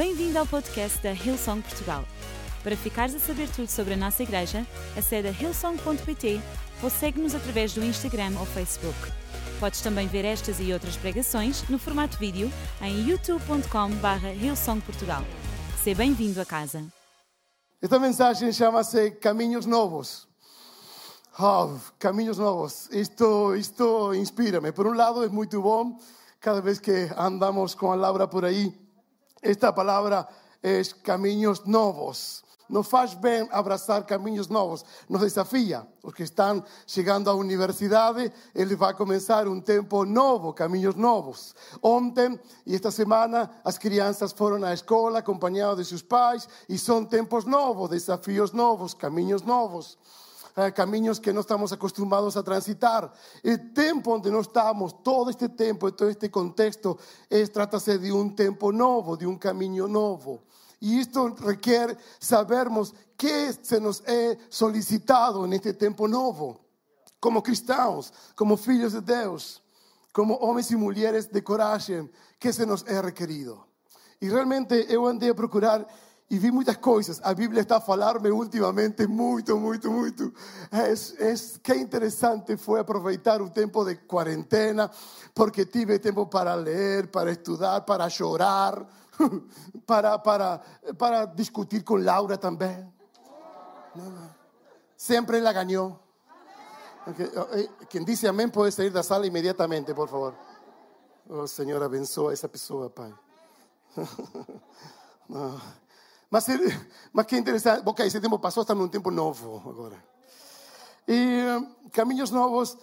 Bem-vindo ao podcast da Hillsong Portugal. Para ficares a saber tudo sobre a nossa igreja, acede a hillsong.pt ou segue-nos através do Instagram ou Facebook. Podes também ver estas e outras pregações no formato vídeo em youtube.com.br hillsongportugal. Seja bem-vindo a casa. Esta mensagem chama-se Caminhos Novos. Oh, caminhos novos. Isto, isto inspira-me. Por um lado, é muito bom cada vez que andamos com a Laura por aí. Esta palavra é caminhos novos. Nos faz bem abraçar caminhos novos, nos desafia. Os que estão chegando à universidade, ele vai começar um tempo novo, caminhos novos. Ontem e esta semana, as crianças foram à escola acompanhadas de seus pais e são tempos novos, desafios novos, caminhos novos. Eh, caminhos que não estamos acostumados a transitar. O tempo onde nós estamos, todo este tempo e todo este contexto, trata-se de um tempo novo, de um caminho novo. E isto requer sabermos que se nos é solicitado neste tempo novo, como cristãos, como filhos de Deus, como homens e mulheres de coragem, que se nos é requerido. E realmente eu andei a procurar e vi muitas coisas. A Bíblia está a falar-me ultimamente muito, muito, muito. É, é, que interessante foi aproveitar o de quarentena, porque tive tempo para ler, para estudar, para chorar para, para, para discutir con Laura también. Siempre la ganó. Eh, quien dice amén puede salir de la sala inmediatamente, por favor. Oh, Señor, abençoa esa persona, Pai. Mas, mas que interessante. Ok, esse tempo passou, estamos num tempo novo agora. E caminhos novos,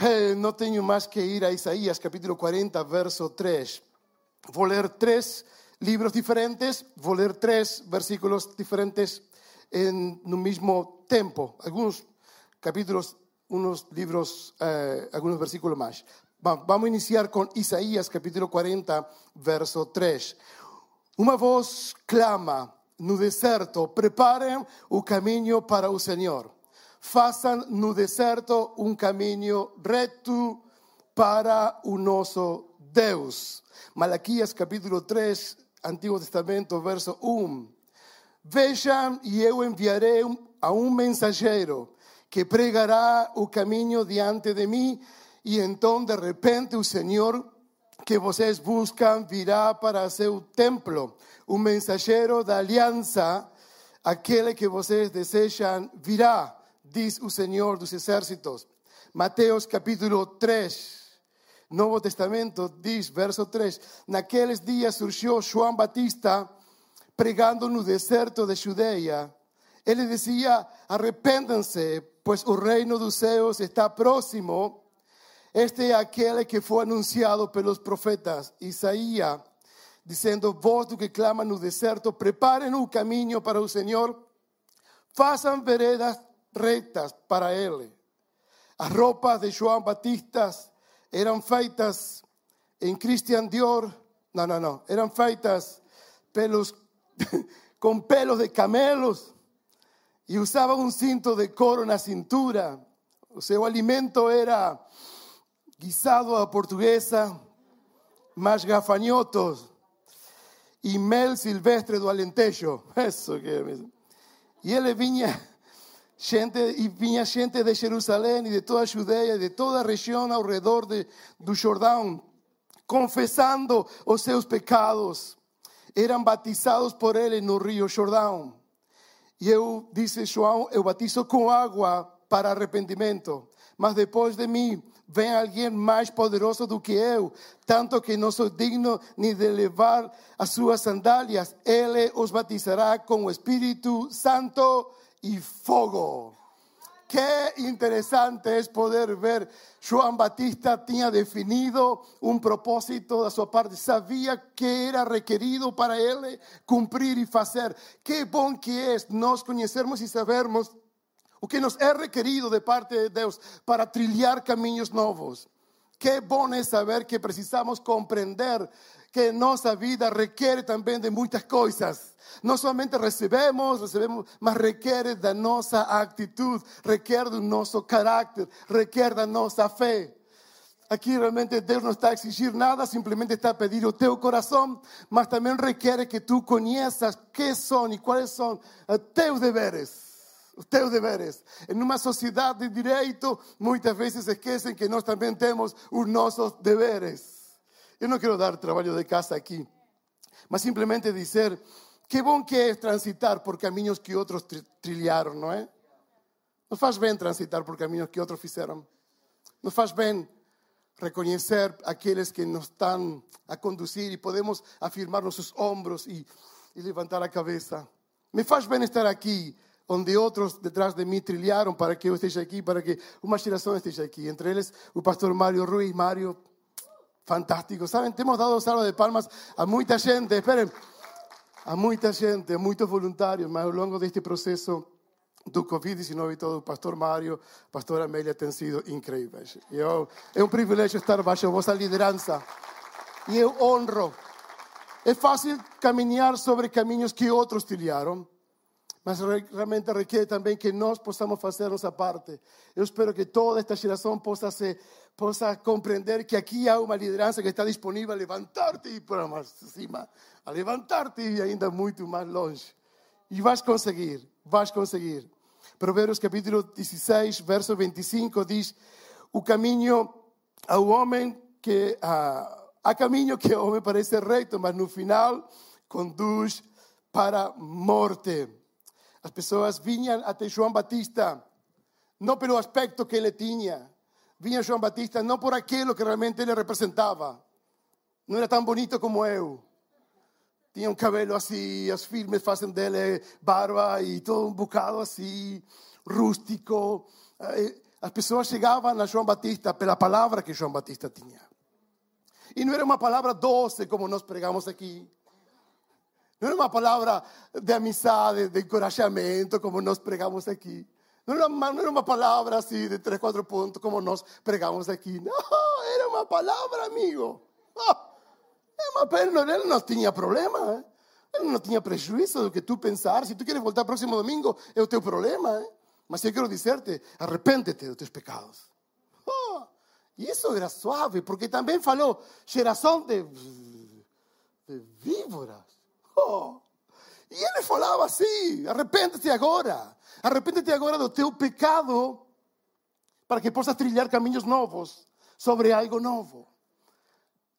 eh, não tenho mais que ir a Isaías, capítulo 40, verso 3. Vou ler três livros diferentes, vou ler três versículos diferentes em, no mesmo tempo. Alguns capítulos, uns livros, eh, alguns versículos mais. Vamos iniciar com Isaías, capítulo 40, verso 3. Uma voz clama no deserto: preparem o caminho para o Senhor. Façam no deserto um caminho reto para o nosso Deus. Malaquias capítulo 3, Antiguo Testamento, verso 1. Vejam, e eu enviarei a um mensageiro que pregará o caminho diante de mim, e então de repente o Senhor que vocês buscam virá para seu templo. O mensageiro da aliança, aquele que vocês desejam, virá, diz o Senhor dos exércitos. Mateus capítulo 3. Novo Testamento diz, verso 3: Naqueles dias surgiu João Batista pregando no deserto de Judeia. Ele dizia: Arrependam-se, pois o reino dos céus está próximo. Este é aquele que foi anunciado pelos profetas Isaías, dizendo: Voz do que clama no deserto, preparem o caminho para o Senhor, façam veredas retas para ele. As roupas de João Batista eran feitas en Christian Dior, no, no, no, eran feitas con pelos de camelos y usaban un cinto de coro en la cintura. O sea, el alimento era guisado a portuguesa, más gafanhotos y mel silvestre do alentejo. Eso que Y él vinha gente, e vinha gente de Jerusalém e de toda a Judeia, de toda a região ao redor de, do Jordão, confessando os seus pecados. Eram batizados por ele no rio Jordão. E eu, disse João, eu batizo com água para arrependimento, mas depois de mim vem alguém mais poderoso do que eu, tanto que não sou digno nem de levar as suas sandálias. Ele os batizará com o Espírito Santo y fuego. Qué interesante es poder ver. Joan Batista tenía definido un propósito de su parte, sabía que era requerido para él cumplir y hacer. Qué bom que es nos conocermos y sabermos o que nos es requerido de parte de Dios para trilhar caminos nuevos. Qué bom es saber que precisamos comprender que nossa vida requer também de muitas coisas. Não somente recebemos, recebemos, mas requer da nossa atitude, requer do nosso caráter, requer da nossa fé. Aqui realmente Deus não está a exigir nada, simplesmente está a pedir o teu coração, mas também requer que conheças que são e quais são os teus deveres. Os teus deveres. Em uma sociedade de direito, muitas vezes esquecem que nós também temos os nossos deveres. Eu não quero dar trabalho de casa aqui, mas simplesmente dizer que bom que é transitar por caminhos que outros trilharam, não é? Nos faz bem transitar por caminhos que outros fizeram. Nos faz bem reconhecer aqueles que nos están a conducir y podemos afirmar nuestros hombros y, y levantar la cabeza. Me faz bem estar aqui, onde outros detrás de mim trilharam para que eu esteja aqui, para que uma geração esteja aqui. Entre eles, o pastor Mário Ruiz. Mário, fantástico. Sabem, temos dado salva de palmas a muita gente. Esperen, a muita gente, a muitos voluntários, mas ao longo deste processo do Covid-19 e todo, o pastor Mário, pastor Amélia, têm sido incríveis. Eu, é um privilégio estar baixo a vossa liderança. E eu honro. É fácil caminhar sobre caminhos que outros trilharam, mas realmente requer também que nós possamos fazer nossa parte. Eu espero que toda esta geração possa, se, possa compreender que aqui há uma liderança que está disponível a levantar-te para mais cima, a levantar-te e ainda muito mais longe. E vais conseguir, vais conseguir. Provérbios capítulo 16, verso 25 diz: O caminho ao homem que há caminho que ao homem parece reto, mas no final conduz para morte. As pessoas vinham até João Batista não pelo aspecto que ele tinha, vinha João Batista não por aquilo que realmente ele representava. Não era tão bonito como eu. Tinha um cabelo assim, as firmes fazem dele barba e todo um bocado assim, rústico. Eh, as pessoas chegavam a João Batista pela palavra que João Batista tinha. E não era uma palavra doce como nós pregamos aqui. Não era uma palavra de amizade, de encorajamento como nós pregamos aqui. Não era, uma, não era uma palavra assim de três, quatro pontos como nós pregamos aqui. Não, era uma palavra, amigo. Oh. Mas ele não tinha problema. Ele não tinha prejuízo do que tu pensar. Se tu queres voltar próximo domingo, o teu problema. Mas eu quero dizer-te, arrepende-te dos teus pecados. Oh, e isso era suave, porque também falou geração de, de víboras. E ele falava assim: arrepende-te agora. Arrepende-te agora do teu pecado, para que possas trilhar caminhos novos sobre algo novo.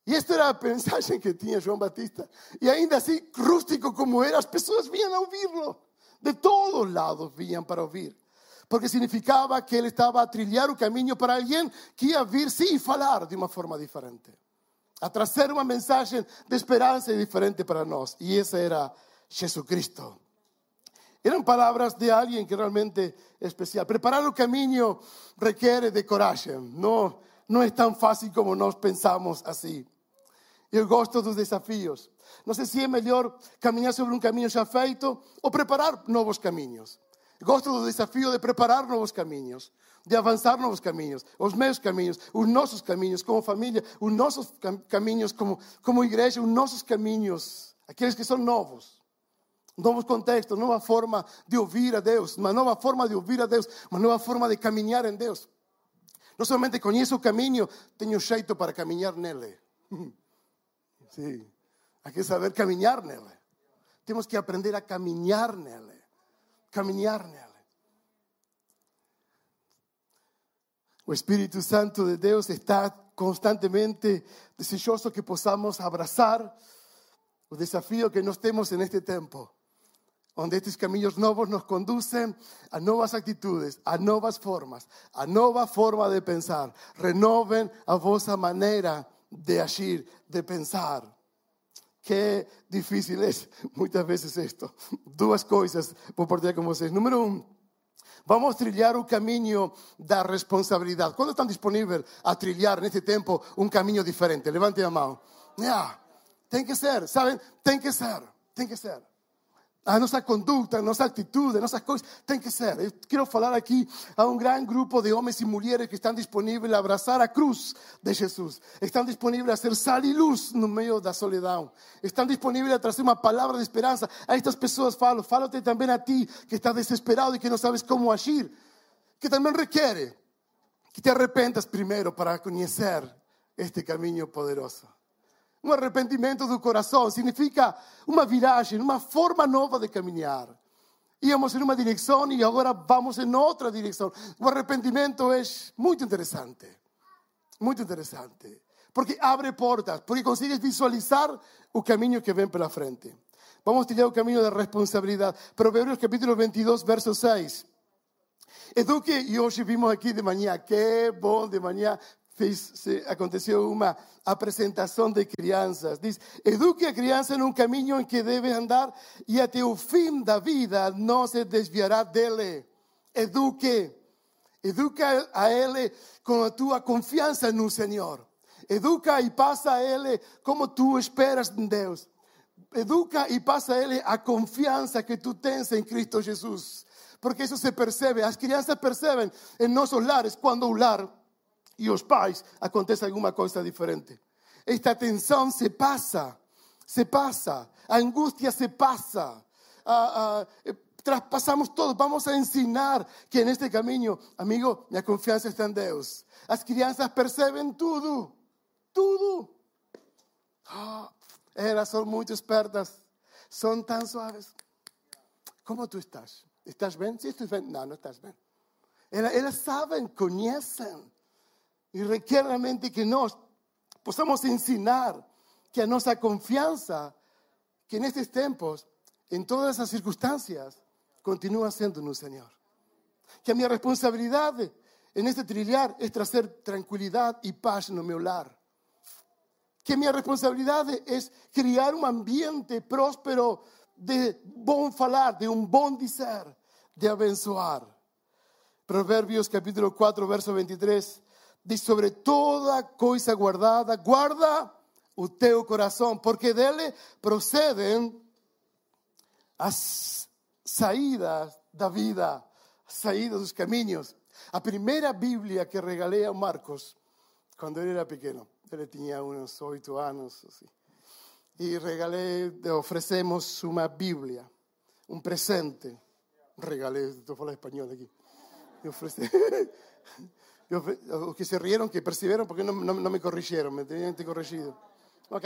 E esta era a mensagem que tinha João Batista. E ainda assim, rústico como era, as pessoas vinham a ouvi-lo. De todos lados vinham para ouvir. Porque significava que ele estava a trilhar o caminho para alguém que ia vir, sim, falar de uma forma diferente. A trazer uma mensagem de esperança diferente para nós. E essa era Jesus Cristo. Eram palavras de alguém que realmente é especial. Preparar o caminho requer de coragem. Não, não é tão fácil como nós pensamos assim. Eu gosto dos desafios. Não sei se é melhor caminhar sobre um caminho já feito ou preparar novos caminhos. Gosto do desafio de preparar novos caminhos, de avançar novos caminhos, os meus caminhos, os nossos caminhos como família, os nossos caminhos como, como igreja, os nossos caminhos, aqueles que são novos. Novos contextos, nova forma de ouvir a Deus, uma nova forma de ouvir a Deus, uma nova forma de caminhar em Deus. Não somente conheço o caminho, tenho jeito para caminhar nele. Sí. Hay que saber caminar nele. Temos que aprender a caminhar nele. Caminhar. O Espírito Santo de Deus está constantemente desejoso que possamos abrazar o desafío que nós temos en este tempo, onde estes caminhos novos nos conducen a novas actitudes, a novas formas, a nova forma de pensar. Renoven a vossa maneira de agir, de pensar. Qué difícil es muchas veces esto. Dos cosas por partilhar con vocês. Número um, vamos trilhar o caminho da responsabilidade. Quando estão disponíveis a trilhar neste tempo um caminho diferente? Levante a mão. Yeah. Tem que ser, sabem? Tem que ser, tem que ser. A nossa conduta, a nossa atitude, a nossas coisas, tem que ser. Eu quero falar aqui a um grande grupo de homens e mulheres que estão disponíveis a abraçar a cruz de Jesus. Estão disponíveis a ser sal e luz no meio da solidão. Estão disponíveis a trazer uma palavra de esperança. A estas pessoas falo, falo-te também a ti que está desesperado e que não sabes como agir. Que também requer que te arrepentas primeiro para conhecer este caminho poderoso. Um arrependimento do coração significa uma viragem, uma forma nova de caminhar. Íamos em uma direção e agora vamos em outra direção. O arrependimento é muito interessante. Muito interessante. Porque abre portas, porque consigues visualizar o caminho que vem pela frente. Vamos a trilhar o caminho da responsabilidade. Provérbios capítulo 22, verso 6. Eduque, e hoje vimos aqui de manhã, que bom de manhã, fez, aconteceu uma apresentação de crianças. Diz: eduque a criança num caminho em que deve andar e até o fim da vida não se desviará dele. Eduque, educa a ele com a tua confiança no Senhor. Educa e passa a ele como tu esperas em Deus. Educa e passa a ele a confiança que tu tens em Cristo Jesus. Porque isso se percebe, as crianças percebem em nossos lares quando o e os pais acontece alguma coisa diferente. Esta tensão se passa, se passa, a angústia se passa. Ah, ah, eh, traspasamos todo, vamos a ensinar que neste caminho, amigo, minha confiança está em Deus. As crianças percebem tudo, tudo. Oh, elas são muito espertas, são tão suaves. Como tu estás? Estás bem? Sim, estou bem. Não, não estás bem. Elas, elas sabem, conhecem. E requer realmente que nós possamos ensinar que a nossa confiança, que nestes tempos, em todas as circunstâncias, continua sendo no Senhor. Que a minha responsabilidade neste trilhar é trazer tranquilidade e paz no meu lar. Que a minha responsabilidade é criar um ambiente próspero de bom falar, de um bom dizer, de abençoar. Provérbios capítulo 4, verso 23 diz sobre toda coisa guardada, guarda o teu coração, porque dele procedem as saídas da vida, as saídas dos caminhos. A primeira Bíblia que regalei a Marcos, quando ele era pequeno, ele tinha uns oito anos, assim, e regalei, oferecemos uma Bíblia, um presente. Regalei, estou falando espanhol aqui. E ofereci. Los que se rieron, que percibieron, porque no, no, no me corrigieron, me tenían corregido. Ok.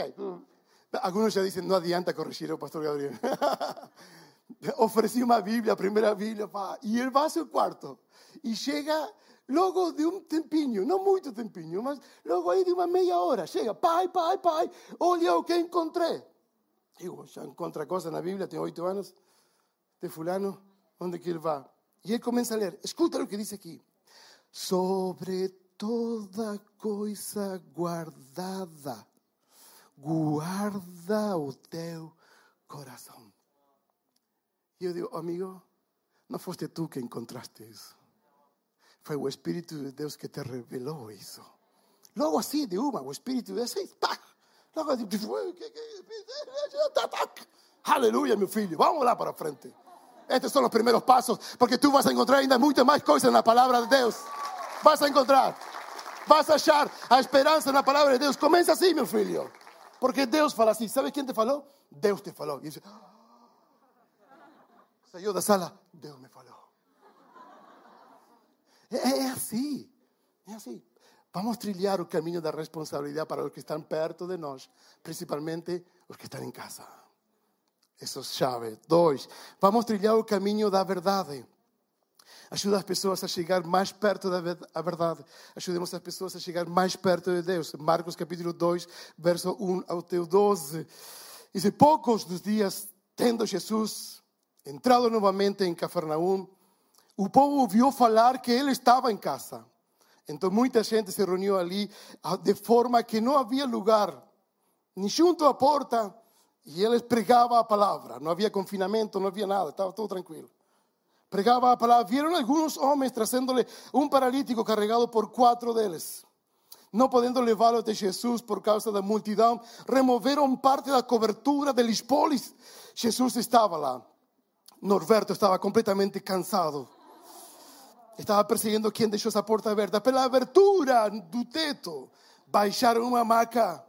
Algunos ya dicen, no adianta corregir, pastor Gabriel. Ofrecí una Biblia, primera Biblia, pa, y él va a su cuarto. Y llega luego de un tempinho, no mucho tempinho, mas luego ahí de una media hora, llega, pai, pai, pai, olha o que encontré. Digo, ya encontra cosas en la Biblia, tengo ocho años, de fulano, ¿dónde que él va? Y él comienza a leer, escucha lo que dice aquí sobre toda coisa guardada, guarda o teu. E eu digo, amigo, não foste tu que encontraste isso. Foi o Espírito de Deus que te revelou isso. Logo assim, de uma, o Espírito de tá. Logo assim, aleluia, meu filho, vamos lá para frente. Estos son los primeros pasos, porque tú vas a encontrar ainda muchas más cosas en la palabra de Dios. Vas a encontrar. Vas a achar a esperança na palavra de Deus. Começa assim, meu filho. Porque Deus fala assim. Sabe quem te falou? Deus te falou. E diz, saiu da sala, Deus me falou. É, é assim. É assim. Vamos trilhar o caminho da responsabilidade para os que estão perto de nós, principalmente os que estão em casa. Isso é chave. Dois, vamos trilhar o caminho da verdade. Ajuda as pessoas a chegar mais perto da verdade. Ajudemos as pessoas a chegar mais perto de Deus. Marcos capítulo 2, verso 1 ao 12. Diz, poucos dos dias, tendo Jesus entrado novamente em Cafarnaum, o povo ouviu falar que ele estava em casa. Então muita gente se reuniu ali, de forma que não havia lugar, nem junto à porta, e eles pregavam a palavra. Não havia confinamento, não havia nada, estava tudo tranquilo pregaba a palavra. Vieron algunos hombres trazéndole un paralítico cargado por cuatro de ellos. No podendo levá-lo até Jesus por causa da multidão, removeram parte da cobertura del espolis. Jesus estava lá. Norberto estava completamente cansado. Estava perseguindo quem deixou essa porta aberta. Pela abertura do teto, baixaram uma maca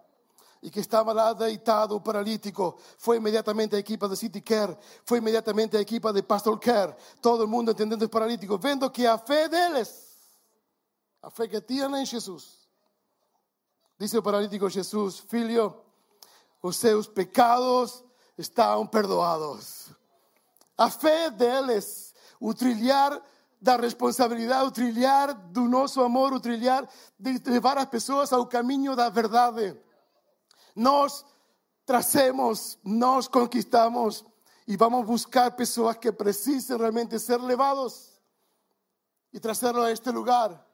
e que estava lá deitado, paralítico, foi imediatamente a equipa de City Care, foi imediatamente a equipa de Pastor Care, todo o mundo entendendo o paralítico, vendo que a fé deles a fé que tinha em Jesus. Disse o paralítico Jesus: Filho, os seus pecados estão perdoados. A fé deles, o trilhar da responsabilidade, o trilhar do nosso amor, o trilhar de levar as pessoas ao caminho da verdade. Nós trazemos, nós conquistamos e vamos buscar pessoas que precisem realmente ser levados e trazê-los a este lugar.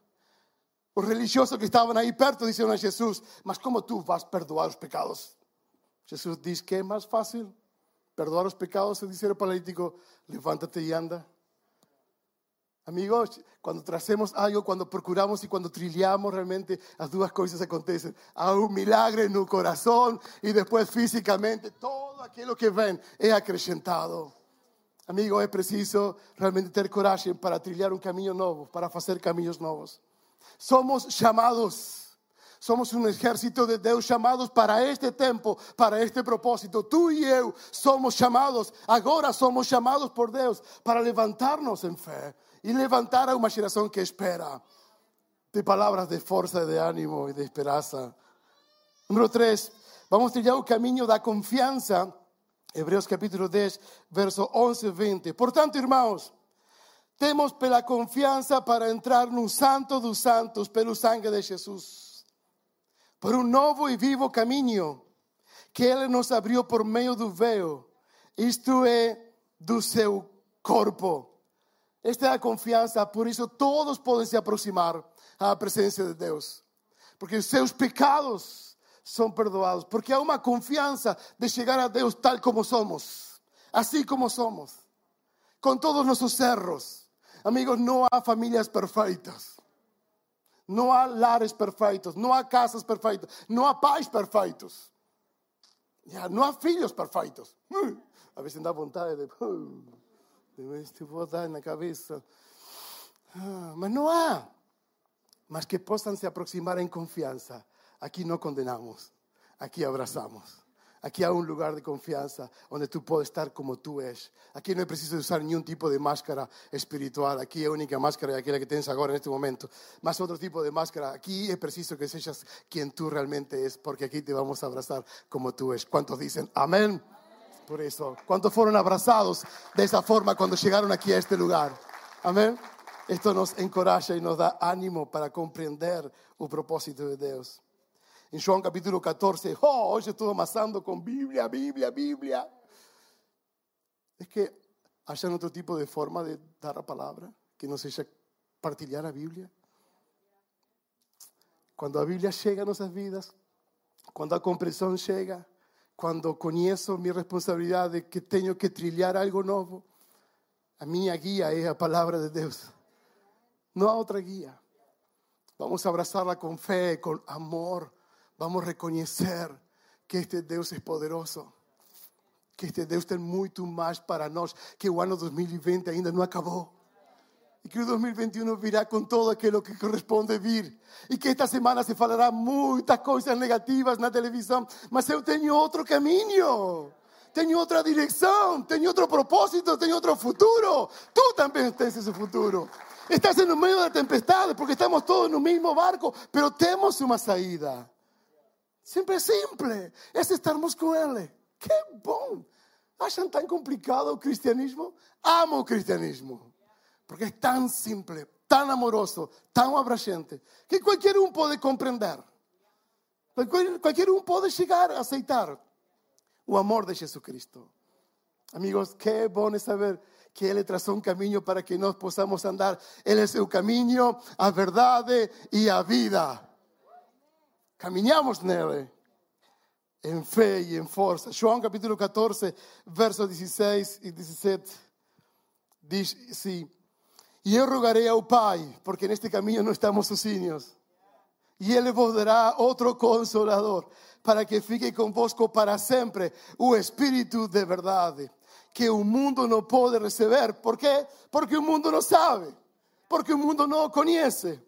Os religiosos que estavam aí perto disseram a Jesus: Mas como tu vas perdoar os pecados? Jesus diz que é mais fácil perdoar os pecados e dizer ao paralítico: Levántate e anda. Amigos, quando trazemos algo, quando procuramos e quando trilhamos realmente, as duas coisas acontecem. Há um milagre no coração e depois fisicamente todo aquilo que vem é acrescentado. Amigo, é preciso realmente ter coragem para trilhar um caminho novo, para fazer caminhos novos. Somos chamados. Somos um exército de Deus chamados para este tempo, para este propósito. Tu e eu somos chamados, agora somos chamados por Deus para levantar-nos em fé e levantar a uma geração que espera. De palavras de força, de ânimo e de esperança. Número 3, vamos trilhar o caminho da confiança. Hebreus capítulo 10, verso 11 e 20. Portanto, irmãos, temos pela confiança para entrar no Santo dos Santos pelo sangue de Jesus. Por um novo e vivo caminho que Ele nos abriu por meio do véu, isto é, do seu corpo. Esta é a confiança, por isso todos podem se aproximar à presença de Deus, porque os seus pecados são perdoados, porque há uma confiança de chegar a Deus tal como somos, assim como somos, com todos nossos erros. Amigos, não há famílias perfeitas, não há lares perfeitos, não há casas perfeitas, não há pais perfeitos, não há filhos perfeitos. A vezes dá vontade de. Te vou dar na cabeça. Ah, mas não há. Mas que possam se aproximar em confiança. Aqui não condenamos, aqui abraçamos. Aqui há um lugar de confiança onde tu podes estar como tu és. Aqui não é preciso usar nenhum tipo de máscara espiritual. Aqui a única máscara é aquela que tens agora neste momento. Mas outro tipo de máscara. Aqui é preciso que sejas quem tu realmente és, porque aqui te vamos a abraçar como tu és. ¿Cuántos dicen amén? Por eso, ¿cuántos fueron abrazados de esa forma cuando llegaron aquí a este lugar? Amén. Esto nos encoraja y nos da ánimo para comprender el propósito de Dios. En João capítulo 14, oh, hoy estuve amasando con Biblia, Biblia, Biblia. Es que hayan otro tipo de forma de dar la palabra que no sea partilhar a Biblia. Cuando la Biblia llega a nuestras vidas, cuando la comprensión llega, quando conheço minha responsabilidade que tenho que trilhar algo novo, a minha guia é a palavra de Deus. Não há outra guia. Vamos abraçá-la com fé, com amor. Vamos reconhecer que este Deus é poderoso. Que este Deus tem muito mais para nós, que o ano 2020 ainda não acabou. E que o 2021 virá com todo aquilo que corresponde vir. E que esta semana se falará muitas coisas negativas na televisão, mas eu tenho outro caminho. Tenho outra direção, tenho outro propósito, tenho outro futuro. Tu também tens esse futuro. Estás no meio da tempestade porque estamos todos no mesmo barco, pero temos uma saída. Sempre é simples, é estarmos com Ele. Que bom! Acham tão complicado o cristianismo? Amo o cristianismo. Porque es tan simple, tan amoroso, tan abrachante, que cualquier uno puede comprender. Cualquier uno puede llegar a aceitar el amor de Jesucristo. Amigos, qué bueno saber que Él trazó un camino para que nos podamos andar. Él es el camino a verdad y a vida. Caminamos en Él en fe y en fuerza. Juan capítulo 14, versos 16 y 17. Dice, sí. E eu rogarei ao Pai, porque neste caminho não estamos sozinhos. E Ele vos dará outro consolador, para que fique convosco para sempre o Espírito de verdade, que o mundo não pode receber. Por quê? Porque o mundo não sabe, porque o mundo não o conhece.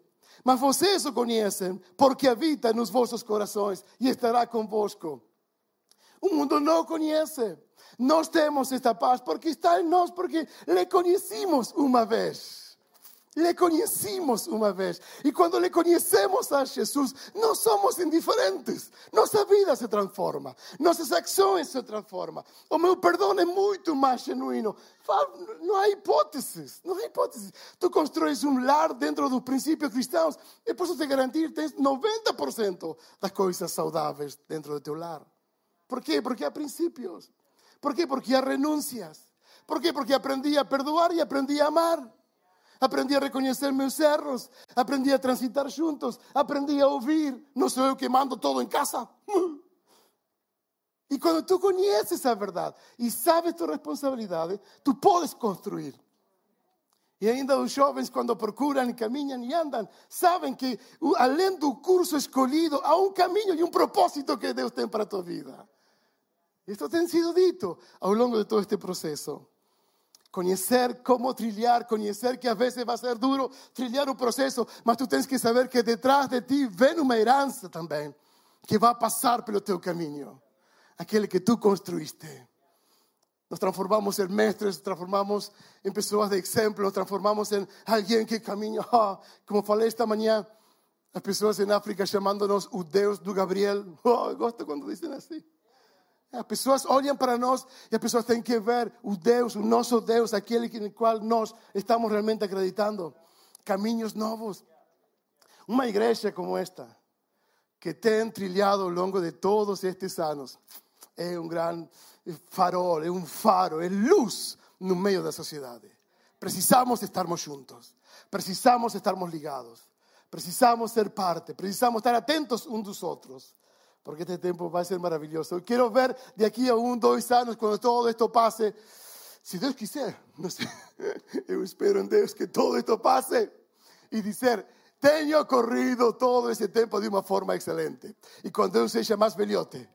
Mas vocês o conhecem, porque habita nos vossos corações e estará convosco. O mundo não conhece. Nós temos esta paz porque está em nós, porque le conhecimos uma vez. Le conhecimos uma vez. E quando le conhecemos a Jesus, não somos indiferentes. Nossa vida se transforma. Nossas ações se transformam. O meu perdão é muito mais genuíno. Não há hipóteses. Não há hipóteses. Tu constróis um lar dentro dos princípios cristãos. E posso te garantir tens 90% das coisas saudáveis dentro do teu lar. Por quê? Porque há princípios. Por quê? Porque há renúncias. Por quê? Porque aprendi a perdoar e aprendi a amar. Aprendi a reconhecer meus erros, aprendi a transitar juntos, aprendi a ouvir. Não sou eu que mando todo em casa. E quando tu conheces a verdade e sabes tua responsabilidade, tu podes construir. E ainda os jovens, quando procuram e caminham e andam, sabem que além do curso escolhido, há um caminho e um propósito que Deus tem para a tua vida. Isto tem sido dito ao longo de todo este processo. Conhecer como trilhar, conhecer que às vezes vai ser duro trilhar o processo, mas tu tens que saber que detrás de ti vem uma herança também, que vai passar pelo teu caminho, aquele que tu construíste. Nos transformamos em mestres, nos transformamos em pessoas de exemplo, nos transformamos em alguém que caminha. Oh, como falei esta manhã, as pessoas em África chamando-nos o Deus do Gabriel. Oh, gosto quando dizem assim. As pessoas olham para nós e as pessoas têm que ver o Deus, o nosso Deus, aquele no qual nós estamos realmente acreditando. Caminhos novos. Uma igreja como esta, que tem trilhado ao longo de todos estes anos, é um grande farol, é um faro, é luz no meio da sociedade. Precisamos estarmos juntos, precisamos estarmos ligados, precisamos ser parte, precisamos estar atentos uns dos outros porque este tiempo va a ser maravilloso. Quiero ver de aquí a un, dos años, cuando todo esto pase, si Dios quisiera, no sé, yo espero en Dios que todo esto pase y decir, tengo corrido todo ese tiempo de una forma excelente. Y cuando Dios sea más velhote,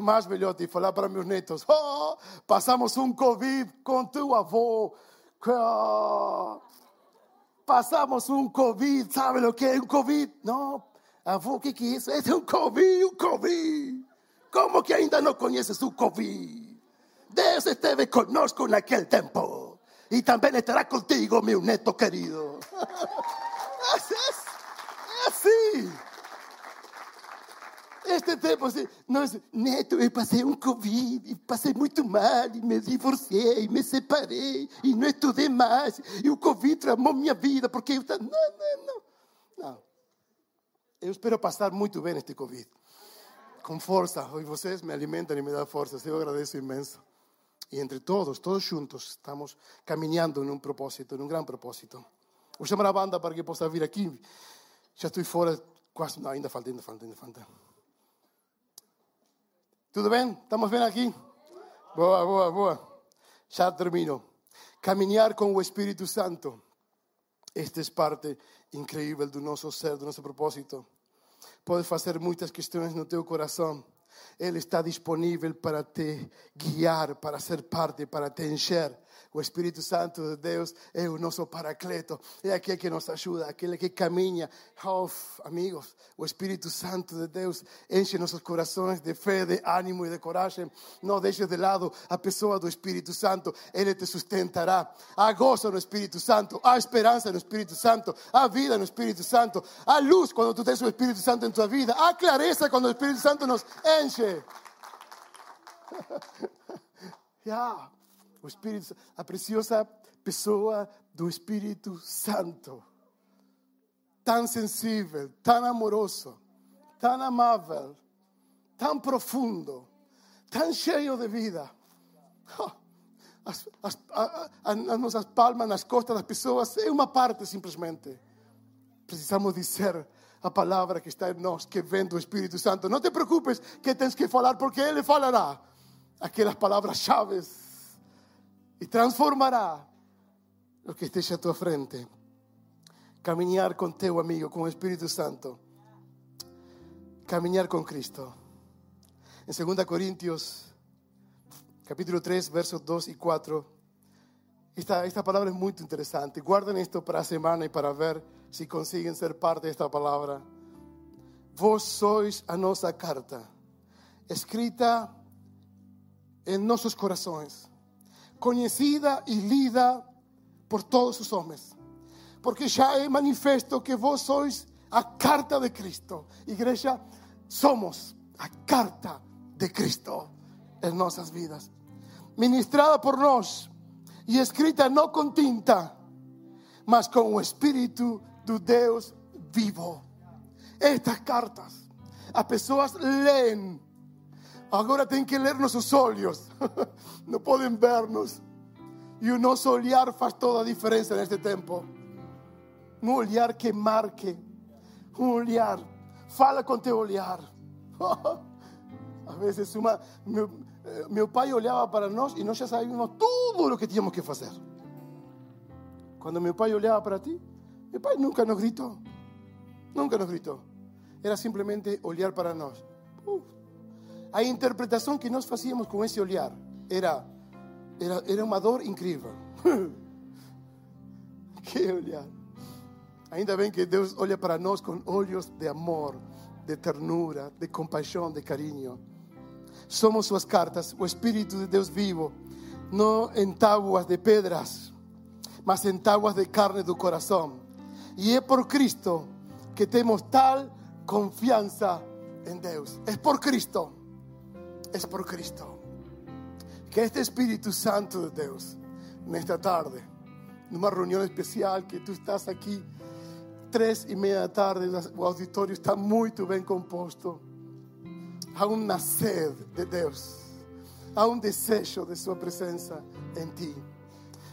más velhote, y falar para mis netos, oh, pasamos un COVID con tu avó, pasamos un COVID, ¿sabe lo que es un COVID? No, Avô, o que, que é isso? Esse é um Covid, um Covid. Como que ainda não conheces o Covid? Deus esteve conosco naquele tempo. E também estará contigo, meu neto querido. É assim. Este tempo, assim, nós, neto, eu passei um Covid, passei muito mal, e me divorciei, me separei, e não estudei mais, e o Covid tramou minha vida, porque eu... Não, não. Não. Eu espero passar muito bem este Covid. Com força. E vocês me alimentam e me dão forças. Eu agradeço imenso. E entre todos, todos juntos, estamos caminhando em um propósito, em um grande propósito. Vou chamar a banda para que possa vir aqui. Já estou fora, quase. Não, ainda falta, ainda falta, ainda falta. Tudo bem? Estamos bem aqui? Boa, boa, boa. Já termino. Caminhar com o Espírito Santo. Esta é parte incrível do nosso ser, do nosso propósito. Pode fazer muitas questões no teu coração. Ele está disponível para te guiar, para ser parte, para te encher. O Espírito Santo de Deus é o nosso paracleto, é aquele que nos ajuda, aquele que caminha. Oh, amigos, o Espírito Santo de Deus enche nossos corações de fé, de ânimo e de coragem. Não deixes de lado a pessoa do Espírito Santo, ele te sustentará. Há gozo no Espírito Santo, há esperança no Espírito Santo, há vida no Espírito Santo, há luz quando tu tens o Espírito Santo em tua vida, há clareza quando o Espírito Santo nos enche. yeah. O Espírito, a preciosa pessoa do Espírito Santo. Tão sensível, tão amoroso, tão amável, tão profundo, tão cheio de vida. As, as, a, as nossas palmas nas costas das pessoas é uma parte simplesmente. Precisamos dizer a palavra que está em nós, que vem do Espírito Santo. Não te preocupes que tens que falar, porque Ele falará aquelas palavras chaves y transformará lo que esté a tu frente. Caminar con teu amigo, con el Espíritu Santo. Caminar con Cristo. En 2 Corintios, capítulo 3, versos 2 y 4. Esta, esta palabra es muy interesante. Guarden esto para la semana y para ver si consiguen ser parte de esta palabra. Vos sois a nossa carta, escrita en nuestros corazones conhecida e lida por todos os homens, porque ya he manifiesto que vos sois a carta de Cristo. Iglesia, somos a carta de Cristo en nuestras vidas. Ministrada por nos y escrita no con tinta, mas con o Espíritu de Deus vivo. Estas cartas, as pessoas leem. Agora tem que ler nossos olhos. Não podem ver-nos. E o nosso olhar faz toda a diferença neste tempo. Um olhar que marque. Um olhar. Fala com teu olhar. Às vezes, uma, meu, eh, meu pai olhava para nós e nós já sabíamos tudo o que tínhamos que fazer. Quando meu pai olhava para ti, meu pai nunca nos gritou. Nunca nos gritou. Era simplesmente olhar para nós. A interpretação que nós fazíamos com esse olhar era, era, era uma dor incrível. que olhar. Ainda bem que Deus olha para nós com olhos de amor, de ternura, de compaixão, de carinho. Somos suas cartas, o Espírito de Deus vivo, não em tábuas de pedras, mas em tábuas de carne do coração. E é por Cristo que temos tal confiança em Deus. É por Cristo. É por Cristo. Que este Espírito Santo de Deus, nesta tarde, numa reunião especial que tu estás aqui, três e meia da tarde, o auditório está muito bem composto. Há uma sede de Deus, há um desejo de Sua presença em ti.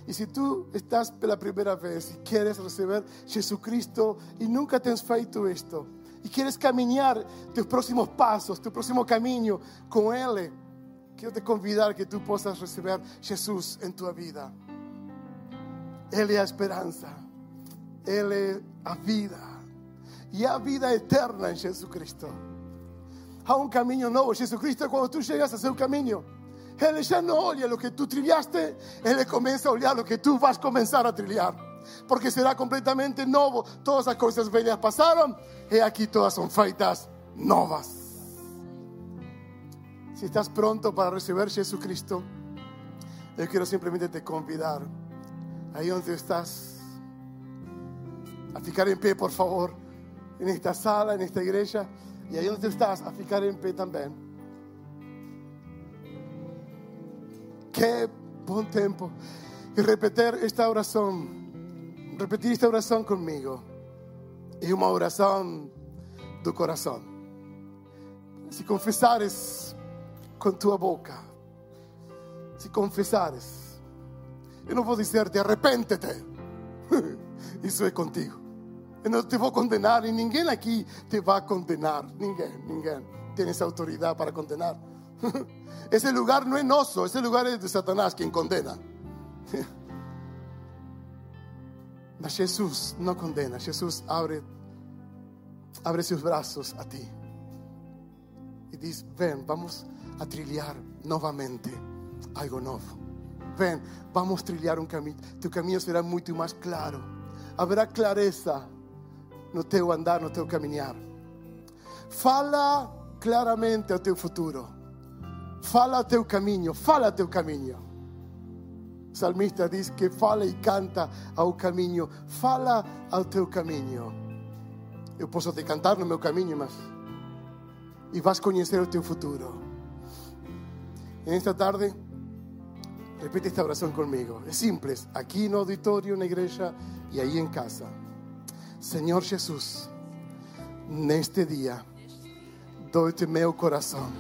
E se tu estás pela primeira vez e queres receber Jesucristo e nunca tens feito isto, e queres caminhar teus próximos passos, teu próximo caminho com Ele, quero te convidar que tu possas receber Jesus em tua vida. Ele é a esperança, Ele é a vida, e a vida eterna em Jesus Cristo. Há um caminho novo. Jesus Cristo, quando tu chegas a seu caminho, Ele já não olha o que tu trilhaste, Ele começa a olhar o que tu vas começar a trilhar. Porque será completamente novo. Todas as coisas velhas passaram e aqui todas são feitas novas. Se estás pronto para receber Jesus Cristo, eu quero simplesmente te convidar, aí onde estás, a ficar em pé, por favor, nesta sala, nesta igreja. E aí onde estás, a ficar em pé também. Que bom tempo. E repetir esta oração. Repetir esta oração comigo. É uma oração do coração. Se confessares com tua boca, se confessares, eu não vou dizer-te arrepente-te. Isso é contigo. Eu não te vou condenar e ninguém aqui te vai condenar. Ninguém, ninguém tem essa autoridade para condenar. Esse lugar não é nosso, esse lugar é de Satanás quem condena. Mas Jesus não condena, Jesus abre, abre seus braços a ti e diz: Vem, vamos a trilhar novamente algo novo. Vem, vamos trilhar um caminho. Teu caminho será muito mais claro. Haverá clareza no teu andar, no teu caminhar. Fala claramente ao teu futuro. Fala teu caminho, fala teu caminho. Salmista diz que fala e canta ao caminho. Fala ao teu caminho. Eu posso te cantar no meu caminho, mas. E vas conhecer o teu futuro. E nesta tarde, repite esta oração comigo. É simples. Aqui no auditório, na igreja e aí em casa. Senhor Jesus, neste dia, dou-te meu coração.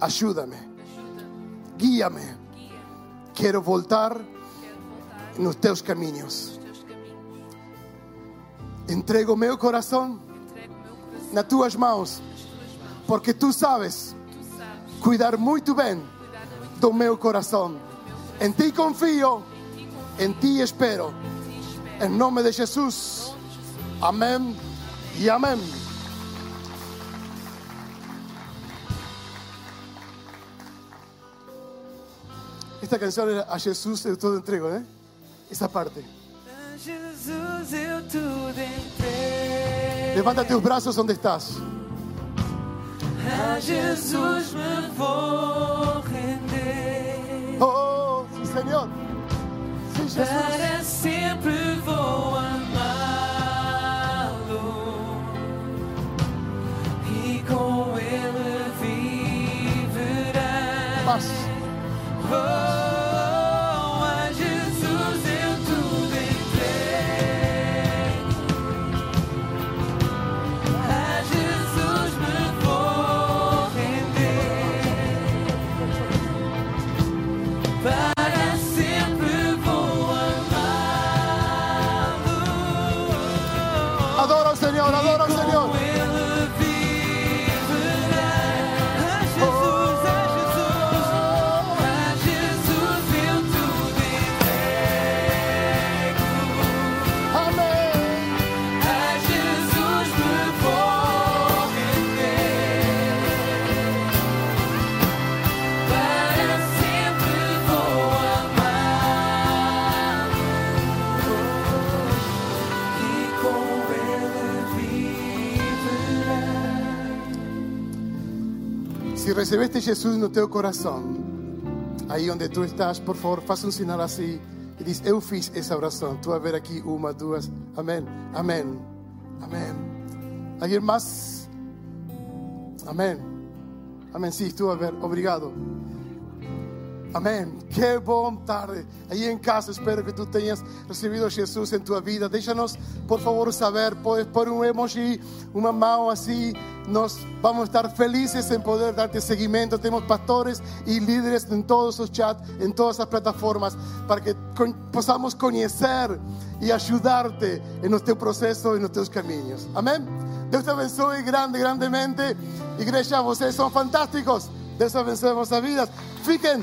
Ajuda-me, guia-me. Quero voltar nos teus caminhos. Entrego meu coração nas tuas mãos, porque tu sabes cuidar muito bem do meu coração. Em ti confio, em ti espero. En nombre de Jesús. Amén y amén. Esta canção era A Jesus eu tudo entrego, ¿eh? né? Essa parte. A Jesus eu tudo entrego. Levanta teus braços onde estás. A Jesus me vou render. Oh, oh sim, Senhor. Sim, Jesus. Para sempre vou amá-lo. E com ele viverá. Paz. Oh. Recebeste Jesus no teu coração, aí onde tu estás, por favor, faça um sinal assim e diz: Eu fiz essa oração. Tu vai ver aqui uma, duas. Amém. Amém. Amém. Alguém mais? Amém. Amém. Sim, tu vai ver. Obrigado. Amém. Que bom tarde. Aí em casa espero que tu tenhas recebido Jesus em tua vida. Deixa-nos, por favor, saber. Podes pôr um emoji, uma mão assim. Nós vamos estar felizes em poder darte seguimento. Temos pastores e líderes em todos os chats, em todas as plataformas, para que con- possamos conhecer e ajudar-te no teu processo e nos teus caminhos. Amém? Deus te abençoe grande, grandemente. Igreja, vocês são fantásticos. Deus abençoe vossas vidas. Fiquem.